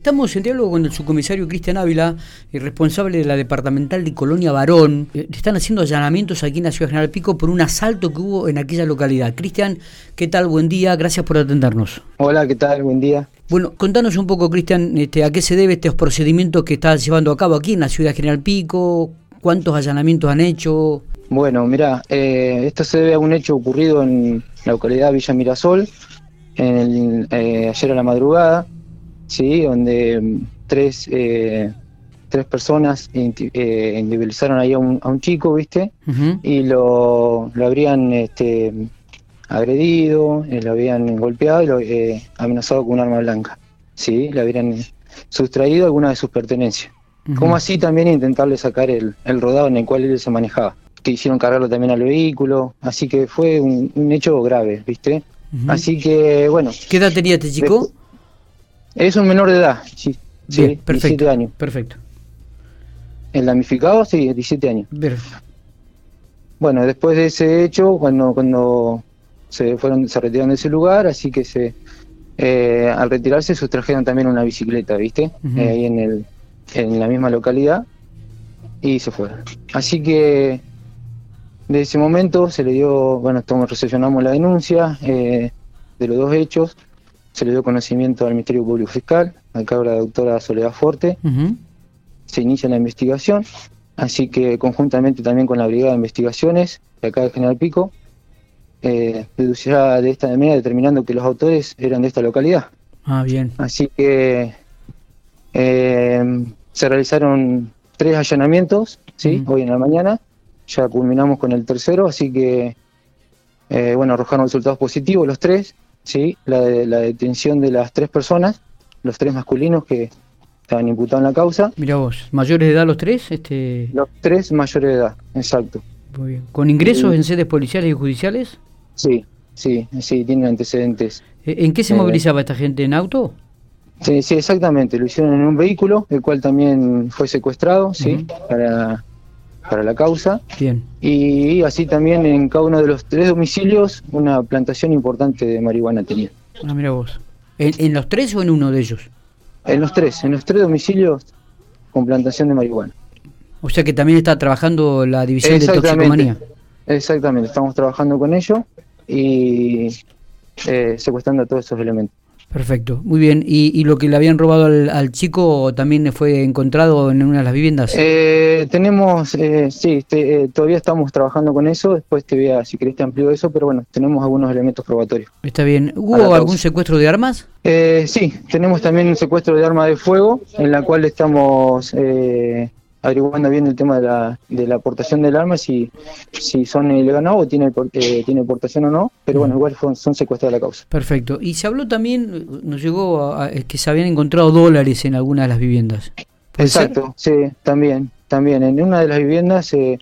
Estamos en diálogo con el subcomisario Cristian Ávila, el responsable de la departamental de Colonia Varón. Eh, están haciendo allanamientos aquí en la ciudad de General Pico por un asalto que hubo en aquella localidad. Cristian, ¿qué tal? Buen día, gracias por atendernos. Hola, ¿qué tal? Buen día. Bueno, contanos un poco, Cristian, este, a qué se debe estos procedimientos que estás llevando a cabo aquí en la ciudad de General Pico, cuántos allanamientos han hecho. Bueno, mira, eh, esto se debe a un hecho ocurrido en la localidad Villa Mirasol, en eh, ayer a la madrugada ¿sí? donde mm, tres, eh, tres personas eh, individualizaron ahí a un, a un chico, ¿viste? Y lo, lo habrían este, agredido, eh, lo habían golpeado y lo, eh, amenazado con un arma blanca. ¿sí? Le habrían sustraído alguna de sus pertenencias. Como así también intentarle sacar el, el rodado en el cual él se manejaba. Que hicieron cargarlo también al vehículo. Así que fue un, un hecho grave, ¿viste? Así que, bueno. ¿Qué edad tenía este chico? Es un menor de edad, sí. Bien, sí, perfecto. 17 años. Perfecto. El damnificado, sí, 17 años. Perfecto. Bueno, después de ese hecho, cuando cuando se fueron se retiraron de ese lugar, así que se eh, al retirarse sustrajeron también una bicicleta, ¿viste? Eh, ahí en el en la misma localidad y se fueron. Así que de ese momento se le dio, bueno, recepcionamos la denuncia eh, de los dos hechos, se le dio conocimiento al Ministerio Público Fiscal, acá la doctora Soledad Forte, se inicia la investigación, así que conjuntamente también con la Brigada de Investigaciones de acá de General Pico, eh, deducirá de esta manera determinando que los autores eran de esta localidad. Ah, bien. Así que eh, se realizaron tres allanamientos, ¿sí? Hoy en la mañana, ya culminamos con el tercero, así que eh, bueno, arrojaron resultados positivos los tres, ¿sí? la, de- la detención de las tres personas, los tres masculinos que estaban imputados en la causa, Mira vos, mayores de edad los tres, este, los tres mayores de edad, exacto. muy bien. ¿Con ingresos en sedes policiales y judiciales? Sí, sí, sí, tienen antecedentes. Eh, ¿En qué se Eh, movilizaba esta gente? ¿En auto? Sí, sí, exactamente, lo hicieron en un vehículo, el cual también fue secuestrado, ¿sí? Ujú. para, para la causa. Bien. Y así también en cada uno de los tres domicilios una plantación importante de marihuana tenía. Ah, mira vos. ¿En, en los tres o en uno de ellos? En los tres, en los tres domicilios con plantación de marihuana. O sea que también está trabajando la división de toxicomanía. Exactamente, estamos trabajando con ello y eh, secuestrando todos esos elementos. Perfecto, muy bien. ¿Y, y lo que le habían robado al, al chico también fue encontrado en una de las viviendas? Eh, tenemos, eh, sí, te- eh, todavía estamos trabajando con eso, después te voy a, si querés te amplío eso, pero bueno, tenemos algunos elementos probatorios. Está bien. ¿Hubo algún secuestro de armas? Eh, sí, tenemos también un secuestro de arma de fuego, en la cual estamos eh, averiguando bien el tema de la, de la aportación del arma, si, si son ilegales o no, o tiene, eh, tiene aportación o no, pero bueno, igual son, son secuestrados de la causa. Perfecto. Y se habló también, nos llegó a, a- que se habían encontrado dólares en algunas de las viviendas. ¿Puede ser? Exacto, sí, también, también. En una de las viviendas se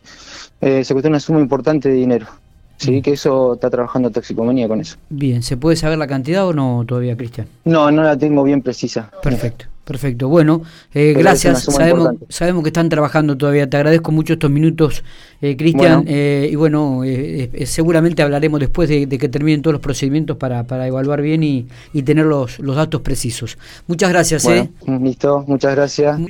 eh, secuestró una suma importante de dinero, sí, que eso está trabajando toxicomanía con eso. Bien, ¿se puede saber la cantidad o no todavía, Cristian? No, no la tengo bien precisa. Perfecto, perfecto. Bueno, eh, gracias. Sabemos, importante. sabemos que están trabajando todavía. Te agradezco mucho estos minutos, eh, Cristian. Bueno. eh, y bueno, eh, eh, seguramente hablaremos después de, de que terminen todos los procedimientos para, para evaluar bien y, y tener los, los datos precisos. Muchas gracias. Bueno, eh. listo, muchas gracias.